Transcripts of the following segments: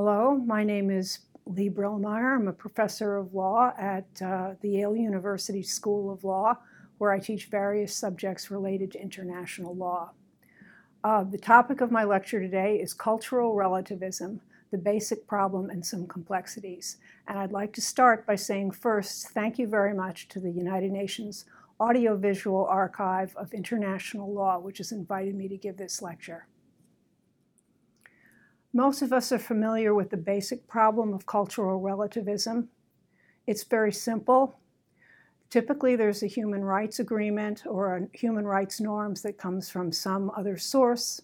Hello, my name is Lea Brilmayer. I'm a professor of law at uh, the Yale University School of Law, where I teach various subjects related to international law. Uh, the topic of my lecture today is cultural relativism, the basic problem and some complexities. And I'd like to start by saying first, thank you very much to the United Nations Audiovisual Archive of International Law, which has invited me to give this lecture. Most of us are familiar with the basic problem of cultural relativism. It's very simple. Typically, there's a human rights agreement or a human rights norms that comes from some other source.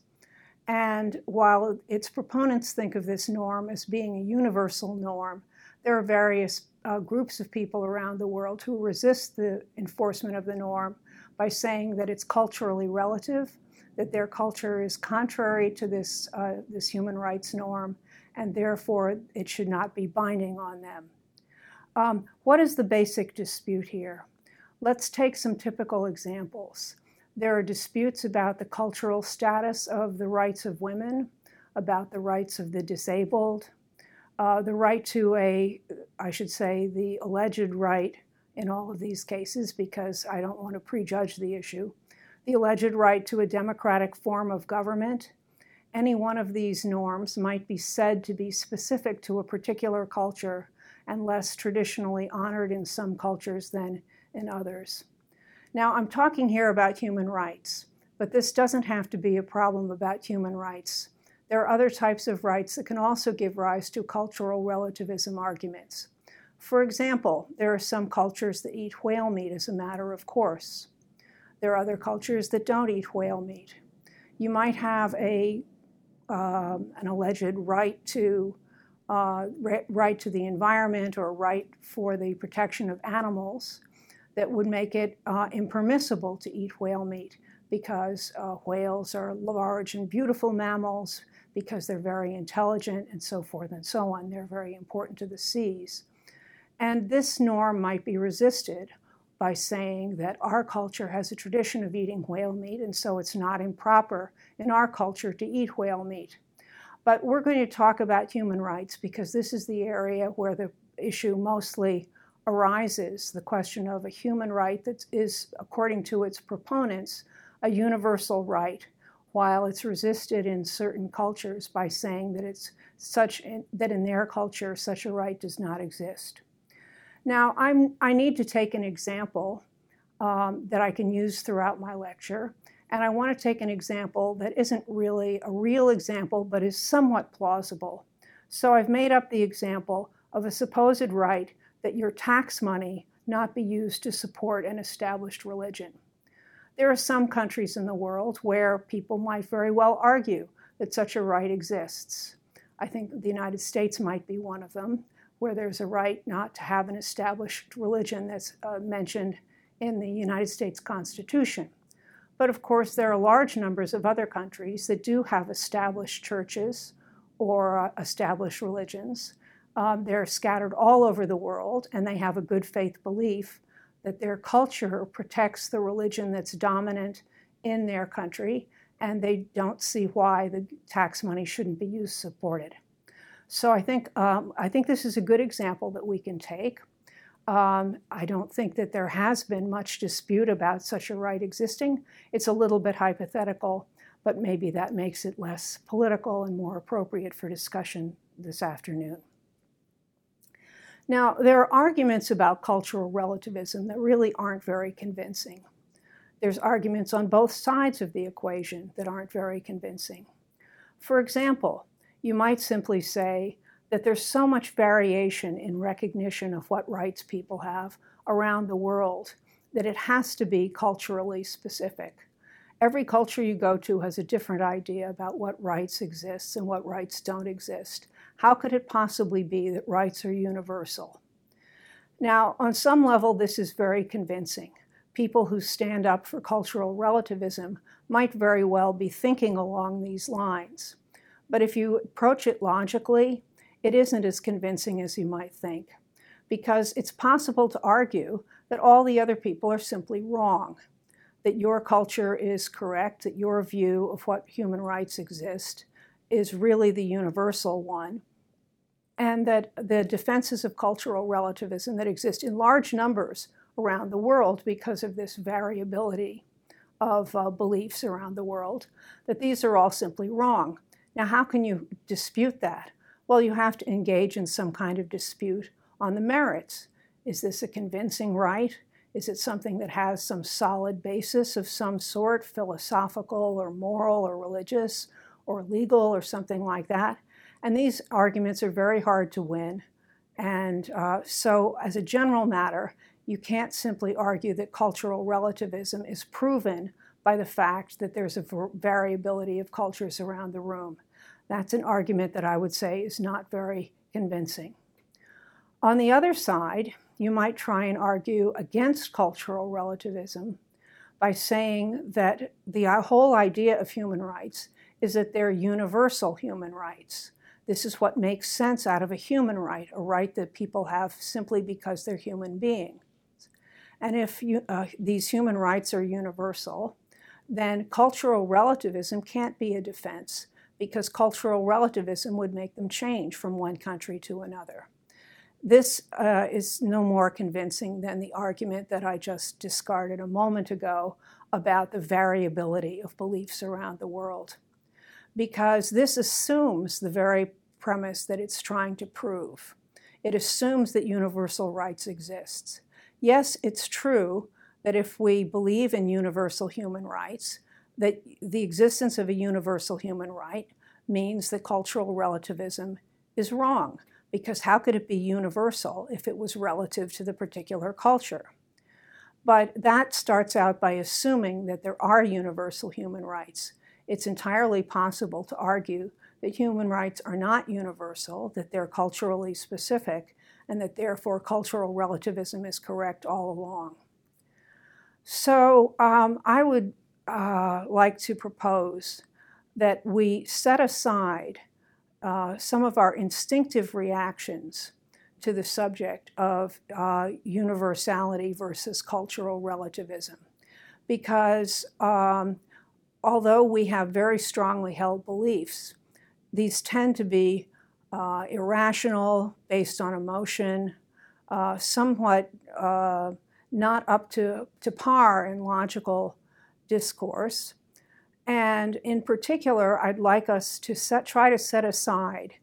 And while its proponents think of this norm as being a universal norm, there are various uh, groups of people around the world who resist the enforcement of the norm by saying that it's culturally relative that their culture is contrary to this, uh, this human rights norm, and therefore it should not be binding on them. Um, what is the basic dispute here? Let's take some typical examples. There are disputes about the cultural status of the rights of women, about the rights of the disabled, uh, the right to a, I should say, the alleged right in all of these cases, because I don't want to prejudge the issue, the alleged right to a democratic form of government. Any one of these norms might be said to be specific to a particular culture and less traditionally honored in some cultures than in others. Now, I'm talking here about human rights, but this doesn't have to be a problem about human rights. There are other types of rights that can also give rise to cultural relativism arguments. For example, there are some cultures that eat whale meat as a matter of course. There are other cultures that don't eat whale meat. You might have a, um, an alleged right to, uh, right to the environment or right for the protection of animals that would make it uh, impermissible to eat whale meat because uh, whales are large and beautiful mammals, because they're very intelligent, and so forth and so on. They're very important to the seas. And this norm might be resisted by saying that our culture has a tradition of eating whale meat, and so it's not improper in our culture to eat whale meat. But we're going to talk about human rights because this is the area where the issue mostly arises the question of a human right that is, according to its proponents, a universal right, while it's resisted in certain cultures by saying that it's such that in their culture such a right does not exist. Now, I'm, I need to take an example um, that I can use throughout my lecture, and I want to take an example that isn't really a real example, but is somewhat plausible. So I've made up the example of a supposed right that your tax money not be used to support an established religion. There are some countries in the world where people might very well argue that such a right exists. I think the United States might be one of them where there's a right not to have an established religion that's uh, mentioned in the United States Constitution. But of course, there are large numbers of other countries that do have established churches or uh, established religions. Um, they're scattered all over the world, and they have a good faith belief that their culture protects the religion that's dominant in their country, and they don't see why the tax money shouldn't be used to support it. So I think, um, I think this is a good example that we can take. Um, I don't think that there has been much dispute about such a right existing. It's a little bit hypothetical, but maybe that makes it less political and more appropriate for discussion this afternoon. Now, there are arguments about cultural relativism that really aren't very convincing. There's arguments on both sides of the equation that aren't very convincing. For example, you might simply say that there's so much variation in recognition of what rights people have around the world that it has to be culturally specific. Every culture you go to has a different idea about what rights exist and what rights don't exist. How could it possibly be that rights are universal? Now, on some level, this is very convincing. People who stand up for cultural relativism might very well be thinking along these lines. But if you approach it logically, it isn't as convincing as you might think, because it's possible to argue that all the other people are simply wrong, that your culture is correct, that your view of what human rights exist is really the universal one, and that the defenses of cultural relativism that exist in large numbers around the world because of this variability of uh, beliefs around the world, that these are all simply wrong. Now, how can you dispute that? Well, you have to engage in some kind of dispute on the merits. Is this a convincing right? Is it something that has some solid basis of some sort, philosophical or moral or religious or legal or something like that? And these arguments are very hard to win. And uh, so, as a general matter, you can't simply argue that cultural relativism is proven by the fact that there's a variability of cultures around the room. That's an argument that I would say is not very convincing. On the other side, you might try and argue against cultural relativism by saying that the whole idea of human rights is that they're universal human rights. This is what makes sense out of a human right, a right that people have simply because they're human beings. And if you, uh, these human rights are universal, then cultural relativism can't be a defense because cultural relativism would make them change from one country to another. This uh, is no more convincing than the argument that I just discarded a moment ago about the variability of beliefs around the world because this assumes the very premise that it's trying to prove. It assumes that universal rights exist. Yes, it's true that if we believe in universal human rights, that the existence of a universal human right means that cultural relativism is wrong, because how could it be universal if it was relative to the particular culture? But that starts out by assuming that there are universal human rights it's entirely possible to argue that human rights are not universal, that they're culturally specific, and that therefore cultural relativism is correct all along. So um, I would uh, like to propose that we set aside uh, some of our instinctive reactions to the subject of uh, universality versus cultural relativism. Because um, although we have very strongly held beliefs, these tend to be uh, irrational, based on emotion, uh, somewhat uh, not up to, to par in logical discourse. And in particular, I'd like us to set, try to set aside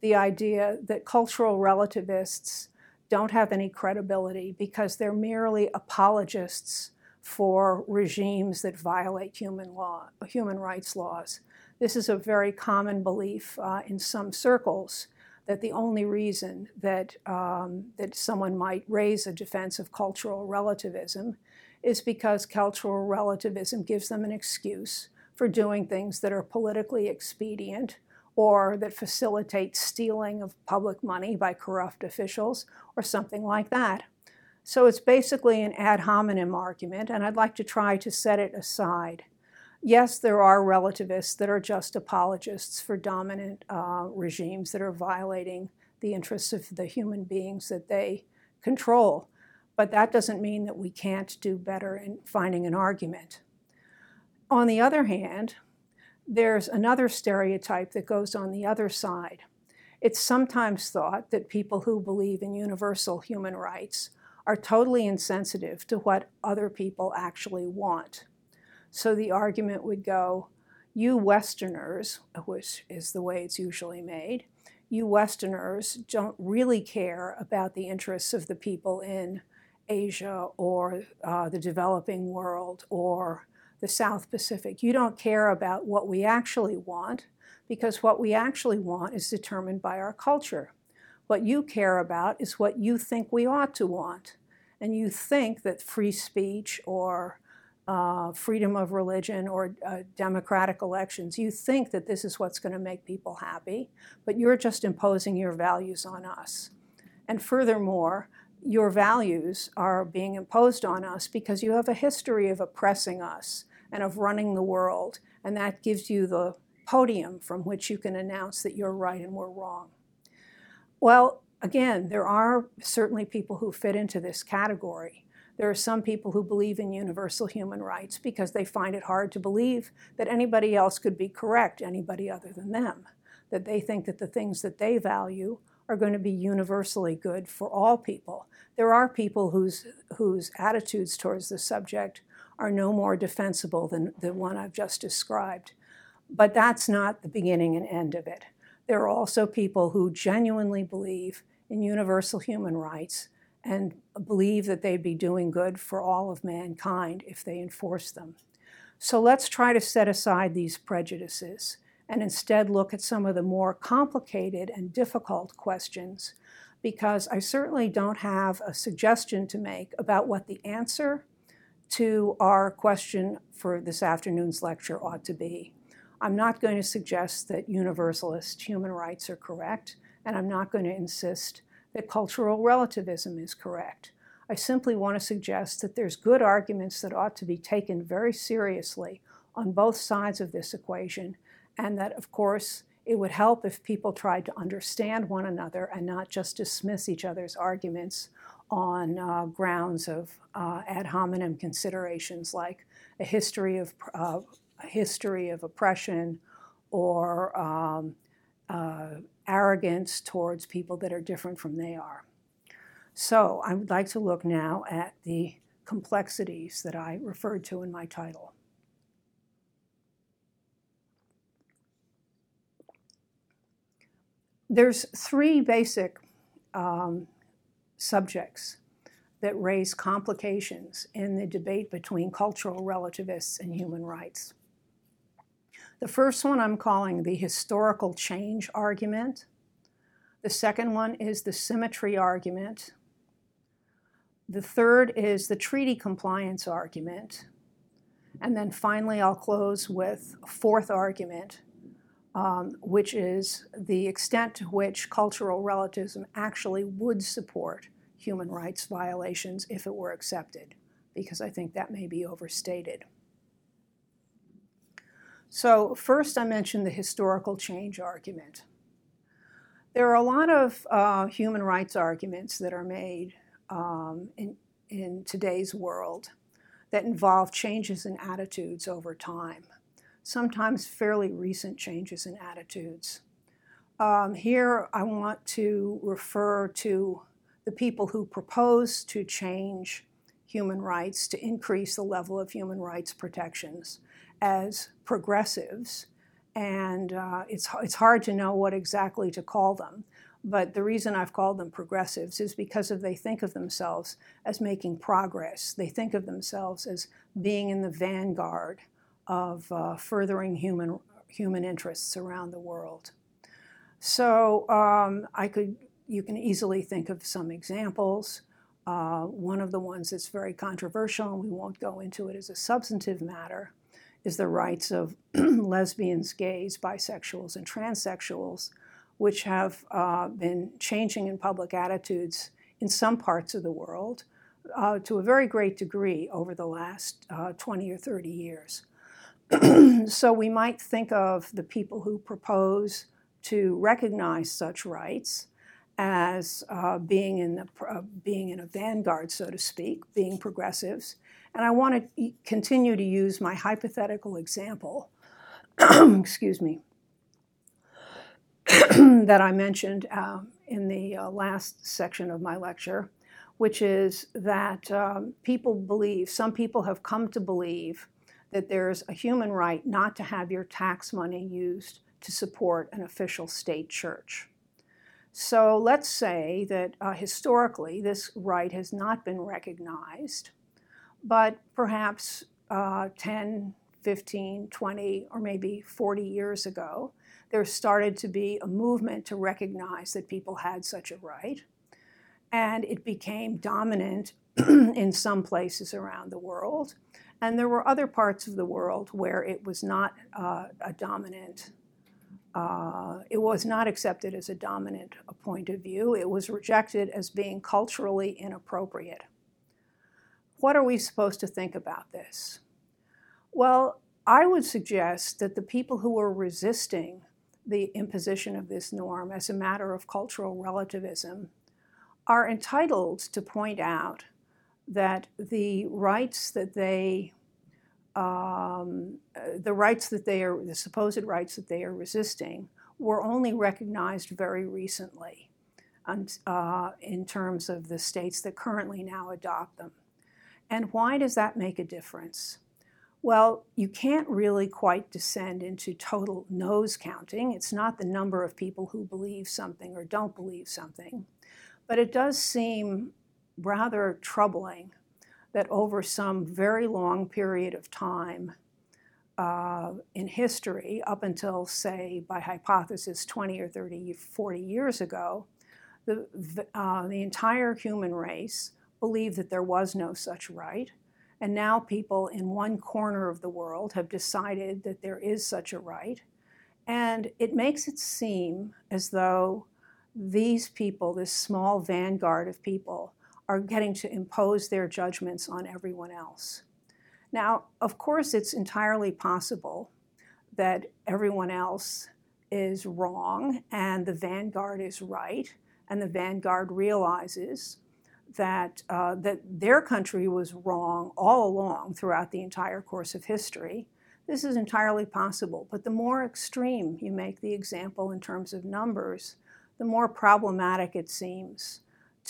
the idea that cultural relativists don't have any credibility because they're merely apologists for regimes that violate human law, human rights laws. This is a very common belief uh, in some circles that the only reason that, um, that someone might raise a defense of cultural relativism is because cultural relativism gives them an excuse for doing things that are politically expedient or that facilitate stealing of public money by corrupt officials or something like that. So it's basically an ad hominem argument, and I'd like to try to set it aside. Yes, there are relativists that are just apologists for dominant uh, regimes that are violating the interests of the human beings that they control. But that doesn't mean that we can't do better in finding an argument. On the other hand, there's another stereotype that goes on the other side. It's sometimes thought that people who believe in universal human rights are totally insensitive to what other people actually want. So the argument would go, you Westerners, which is the way it's usually made, you Westerners don't really care about the interests of the people in Asia or uh, the developing world or the South Pacific. You don't care about what we actually want because what we actually want is determined by our culture. What you care about is what you think we ought to want and you think that free speech or uh, freedom of religion or uh, democratic elections, you think that this is what's going to make people happy, but you're just imposing your values on us. And furthermore, your values are being imposed on us because you have a history of oppressing us and of running the world, and that gives you the podium from which you can announce that you're right and we're wrong. Well, again, there are certainly people who fit into this category. There are some people who believe in universal human rights because they find it hard to believe that anybody else could be correct, anybody other than them. That they think that the things that they value are going to be universally good for all people. There are people whose, whose attitudes towards the subject are no more defensible than the one I've just described. But that's not the beginning and end of it. There are also people who genuinely believe in universal human rights and believe that they'd be doing good for all of mankind if they enforce them. So let's try to set aside these prejudices and instead look at some of the more complicated and difficult questions because I certainly don't have a suggestion to make about what the answer to our question for this afternoon's lecture ought to be. I'm not going to suggest that universalist human rights are correct, and I'm not going to insist that cultural relativism is correct. I simply want to suggest that there's good arguments that ought to be taken very seriously on both sides of this equation, and that, of course, it would help if people tried to understand one another and not just dismiss each other's arguments on uh, grounds of uh, ad hominem considerations like a history of uh, a history of oppression or um, uh, arrogance towards people that are different from they are. So I would like to look now at the complexities that I referred to in my title. There's three basic um, subjects that raise complications in the debate between cultural relativists and human rights. The first one I'm calling the historical change argument. The second one is the symmetry argument. The third is the treaty compliance argument. And then finally, I'll close with a fourth argument, um, which is the extent to which cultural relativism actually would support human rights violations if it were accepted, because I think that may be overstated. So, first, I mentioned the historical change argument. There are a lot of uh, human rights arguments that are made um, in, in today's world that involve changes in attitudes over time sometimes fairly recent changes in attitudes. Um, here, I want to refer to the people who propose to change human rights to increase the level of human rights protections as progressives. And uh, it's, it's hard to know what exactly to call them. But the reason I've called them progressives is because of they think of themselves as making progress. They think of themselves as being in the vanguard of uh, furthering human, human interests around the world. So um, I could, you can easily think of some examples. Uh, one of the ones that's very controversial, and we won't go into it as a substantive matter, is the rights of lesbians, gays, bisexuals, and transsexuals, which have uh, been changing in public attitudes in some parts of the world uh, to a very great degree over the last uh, 20 or 30 years. so we might think of the people who propose to recognize such rights as uh, being in the uh, being in a vanguard, so to speak, being progressives. And I want to continue to use my hypothetical example, excuse me, that I mentioned uh, in the uh, last section of my lecture, which is that um, people believe, some people have come to believe that there's a human right not to have your tax money used to support an official state church. So let's say that uh, historically this right has not been recognized, but perhaps uh, 10, 15, 20, or maybe 40 years ago, there started to be a movement to recognize that people had such a right. And it became dominant in some places around the world. And there were other parts of the world where it was not uh, a dominant, uh, it was not accepted as a dominant point of view. It was rejected as being culturally inappropriate. What are we supposed to think about this? Well, I would suggest that the people who were resisting the imposition of this norm as a matter of cultural relativism are entitled to point out that the rights that they um, uh, the rights that they are the supposed rights that they are resisting were only recognized very recently. uh, in terms of the states that currently now adopt them. And why does that make a difference? Well, you can't really quite descend into total nose counting. It's not the number of people who believe something or don't believe something. But it does seem rather troubling that over some very long period of time uh, in history, up until, say, by hypothesis, 20 or 30, 40 years ago, the, uh, the entire human race believed that there was no such right and now people in one corner of the world have decided that there is such a right. And it makes it seem as though these people, this small vanguard of people, are getting to impose their judgments on everyone else. Now, of course, it's entirely possible that everyone else is wrong and the vanguard is right, and the vanguard realizes that, uh, that their country was wrong all along throughout the entire course of history. This is entirely possible, but the more extreme you make the example in terms of numbers, the more problematic it seems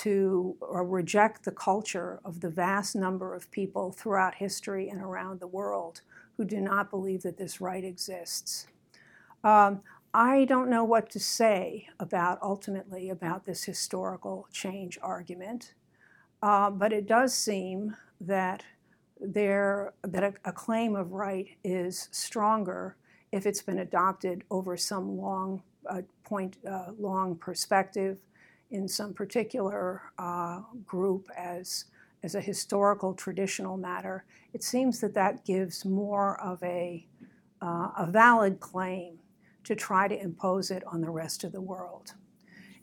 to reject the culture of the vast number of people throughout history and around the world who do not believe that this right exists. Um, I don't know what to say about ultimately about this historical change argument. Uh, but it does seem that there that a, a, claim of right is stronger if it's been adopted over some long uh, point, uh, long perspective in some particular uh, group as as a historical traditional matter. It seems that that gives more of a uh, a valid claim to try to impose it on the rest of the world.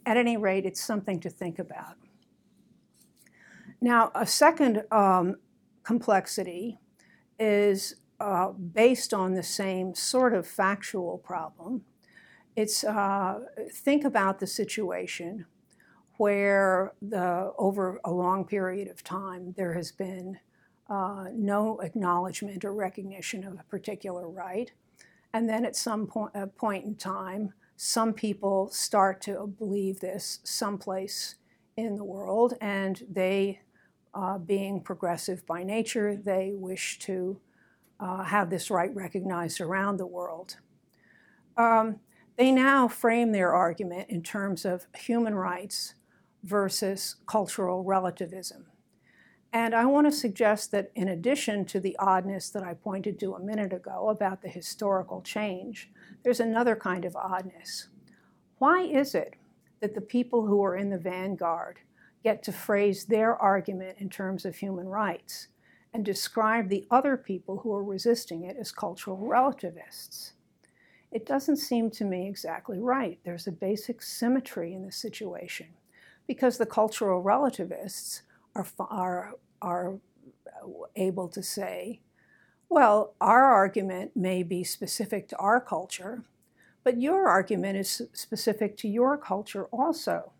At any rate, it's something to think about. Now, a second um, complexity is uh, based on the same sort of factual problem. It's uh, think about the situation where the, over a long period of time there has been uh, no acknowledgement or recognition of a particular right. And then at some point, point in time, some people start to believe this someplace in the world, and they uh, being progressive by nature, they wish to uh, have this right recognized around the world. Um, they now frame their argument in terms of human rights versus cultural relativism. And I want to suggest that in addition to the oddness that I pointed to a minute ago about the historical change, there's another kind of oddness. Why is it that the people who are in the vanguard get to phrase their argument in terms of human rights and describe the other people who are resisting it as cultural relativists. It doesn't seem to me exactly right. There's a basic symmetry in the situation because the cultural relativists are, are, are able to say, well, our argument may be specific to our culture, but your argument is specific to your culture also.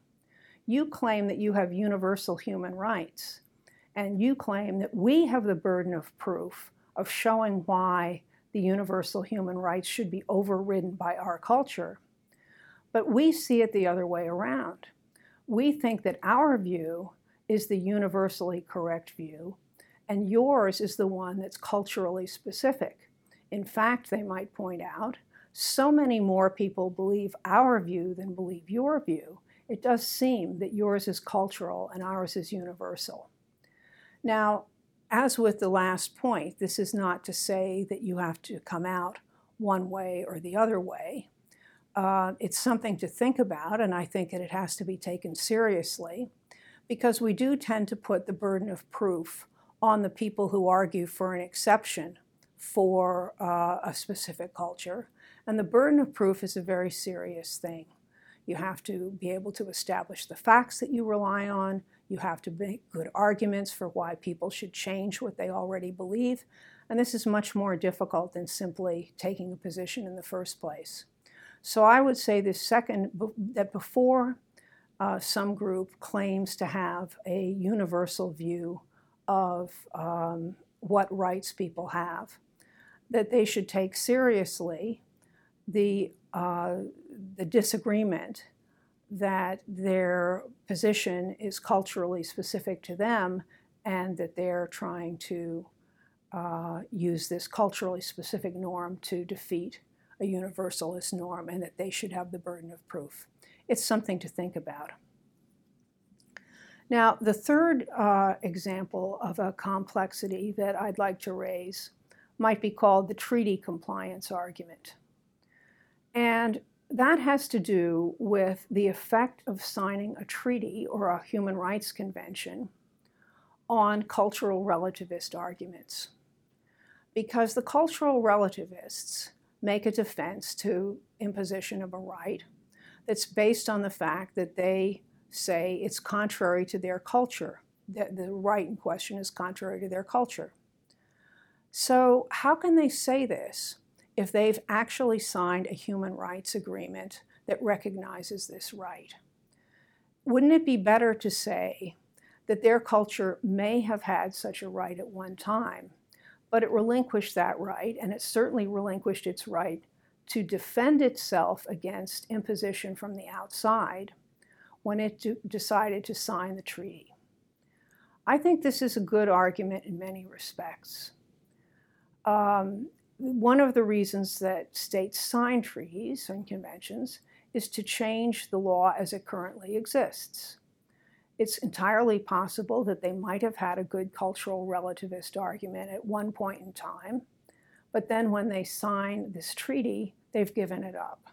You claim that you have universal human rights, and you claim that we have the burden of proof of showing why the universal human rights should be overridden by our culture. But we see it the other way around. We think that our view is the universally correct view, and yours is the one that's culturally specific. In fact, they might point out, so many more people believe our view than believe your view it does seem that yours is cultural and ours is universal. Now, as with the last point, this is not to say that you have to come out one way or the other way. Uh, it's something to think about, and I think that it has to be taken seriously because we do tend to put the burden of proof on the people who argue for an exception for uh, a specific culture. And the burden of proof is a very serious thing. You have to be able to establish the facts that you rely on. You have to make good arguments for why people should change what they already believe. And this is much more difficult than simply taking a position in the first place. So I would say this second, that before uh, some group claims to have a universal view of um, what rights people have, that they should take seriously the uh, the disagreement that their position is culturally specific to them and that they're trying to uh, use this culturally specific norm to defeat a universalist norm and that they should have the burden of proof. It's something to think about. Now, the third uh, example of a complexity that I'd like to raise might be called the treaty compliance argument. And that has to do with the effect of signing a treaty or a human rights convention on cultural relativist arguments. Because the cultural relativists make a defense to imposition of a right that's based on the fact that they say it's contrary to their culture, that the right in question is contrary to their culture. So, how can they say this if they've actually signed a human rights agreement that recognizes this right? Wouldn't it be better to say that their culture may have had such a right at one time, but it relinquished that right, and it certainly relinquished its right to defend itself against imposition from the outside when it decided to sign the treaty. I think this is a good argument in many respects. Um, one of the reasons that states sign treaties and conventions is to change the law as it currently exists. It's entirely possible that they might have had a good cultural relativist argument at one point in time, but then when they sign this treaty, they've given it up.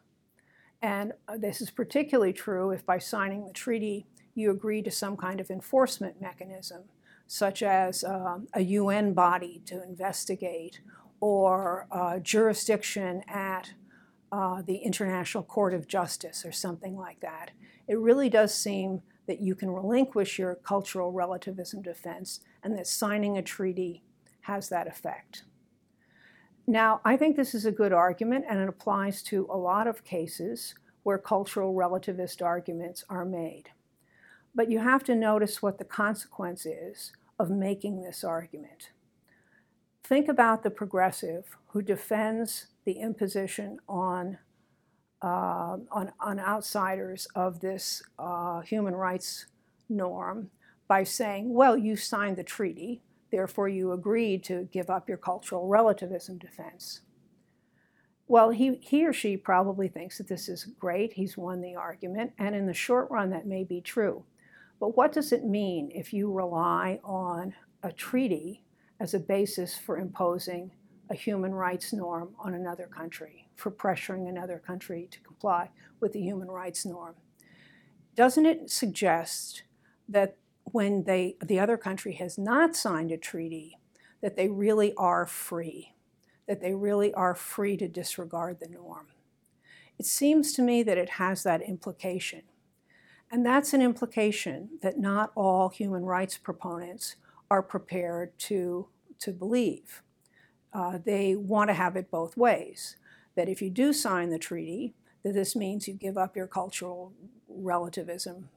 And uh, this is particularly true if by signing the treaty you agree to some kind of enforcement mechanism, such as um, a UN body to investigate or uh, jurisdiction at uh, the International Court of Justice or something like that. It really does seem that you can relinquish your cultural relativism defense and that signing a treaty has that effect. Now, I think this is a good argument and it applies to a lot of cases where cultural relativist arguments are made. But you have to notice what the consequence is of making this argument. Think about the progressive who defends the imposition on, uh, on, on, outsiders of this uh, human rights norm by saying, well, you signed the treaty, Therefore, you agreed to give up your cultural relativism defense. Well, he, he or she probably thinks that this is great, he's won the argument, and in the short run, that may be true. But what does it mean if you rely on a treaty as a basis for imposing a human rights norm on another country, for pressuring another country to comply with the human rights norm? Doesn't it suggest that when they, the other country has not signed a treaty, that they really are free, that they really are free to disregard the norm. It seems to me that it has that implication. And that's an implication that not all human rights proponents are prepared to, to believe. Uh, they want to have it both ways. That if you do sign the treaty, that this means you give up your cultural relativism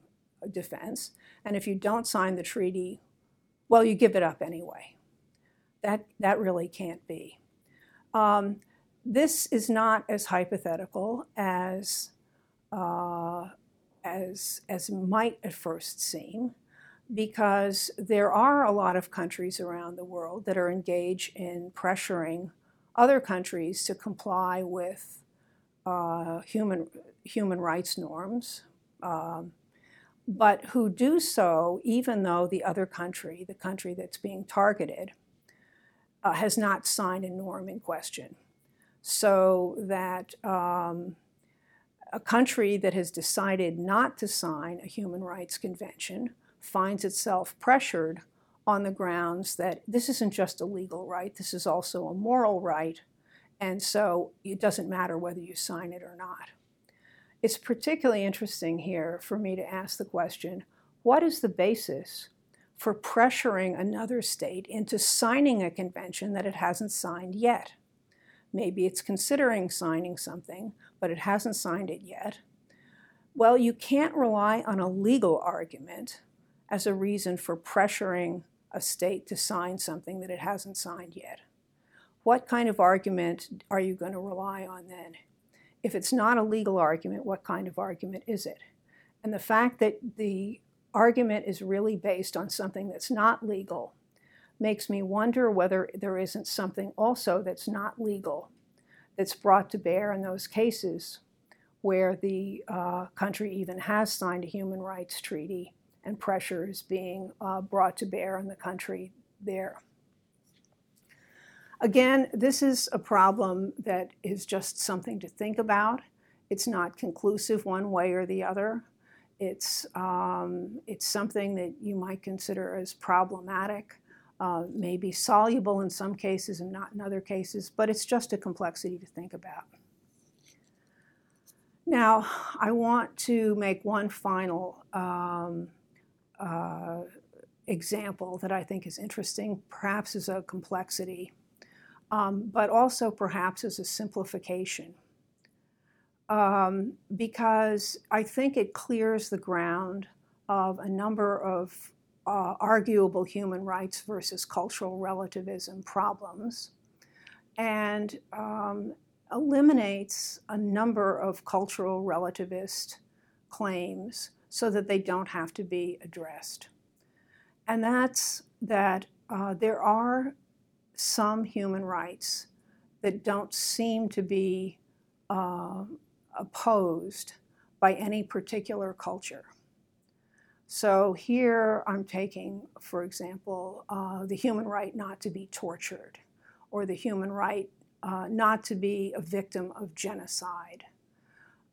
defense. And if you don't sign the treaty, well, you give it up anyway. That, that really can't be. Um, this is not as hypothetical as, uh, as, as might at first seem, because there are a lot of countries around the world that are engaged in pressuring other countries to comply with uh, human, human rights norms. Um, but who do so even though the other country, the country that's being targeted, uh, has not signed a norm in question. So that um, a country that has decided not to sign a human rights convention finds itself pressured on the grounds that this isn't just a legal right, this is also a moral right, and so it doesn't matter whether you sign it or not. It's particularly interesting here for me to ask the question what is the basis for pressuring another state into signing a convention that it hasn't signed yet? Maybe it's considering signing something, but it hasn't signed it yet. Well, you can't rely on a legal argument as a reason for pressuring a state to sign something that it hasn't signed yet. What kind of argument are you going to rely on then? If it's not a legal argument, what kind of argument is it? And the fact that the argument is really based on something that's not legal makes me wonder whether there isn't something also that's not legal that's brought to bear in those cases where the uh, country even has signed a human rights treaty and pressures being uh, brought to bear on the country there. Again, this is a problem that is just something to think about. It's not conclusive one way or the other. It's, um, it's something that you might consider as problematic, uh, maybe soluble in some cases and not in other cases, but it's just a complexity to think about. Now, I want to make one final um, uh, example that I think is interesting, perhaps as a complexity, um, but also perhaps as a simplification. Um, because I think it clears the ground of a number of uh, arguable human rights versus cultural relativism problems and um, eliminates a number of cultural relativist claims so that they don't have to be addressed. And that's that uh, there are some human rights that don't seem to be uh, opposed by any particular culture. So here I'm taking, for example, uh, the human right not to be tortured, or the human right uh, not to be a victim of genocide.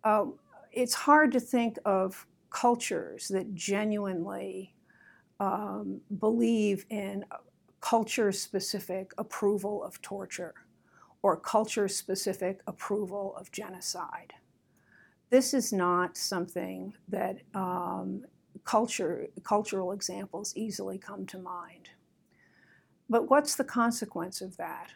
Uh, it's hard to think of cultures that genuinely um, believe in culture specific approval of torture or culture specific approval of genocide this is not something that um, culture, cultural examples easily come to mind. But what's the consequence of that?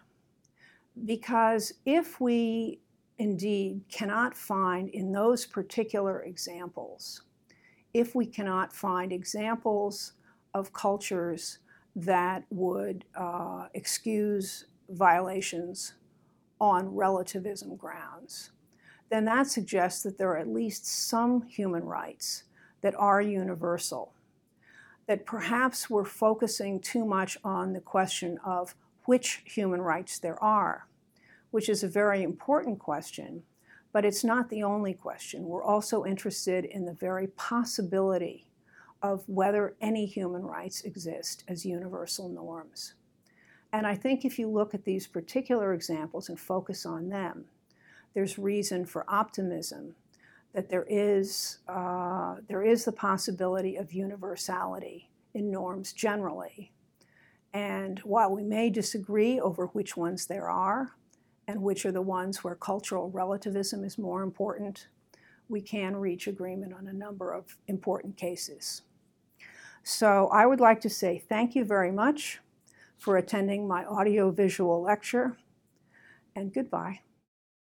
Because if we indeed cannot find in those particular examples, if we cannot find examples of cultures that would uh, excuse violations on relativism grounds, then that suggests that there are at least some human rights that are universal. That perhaps we're focusing too much on the question of which human rights there are, which is a very important question, but it's not the only question. We're also interested in the very possibility of whether any human rights exist as universal norms. And I think if you look at these particular examples and focus on them, there's reason for optimism that there is, uh, there is the possibility of universality in norms generally. And while we may disagree over which ones there are and which are the ones where cultural relativism is more important, we can reach agreement on a number of important cases. So I would like to say thank you very much for attending my audiovisual lecture, and goodbye.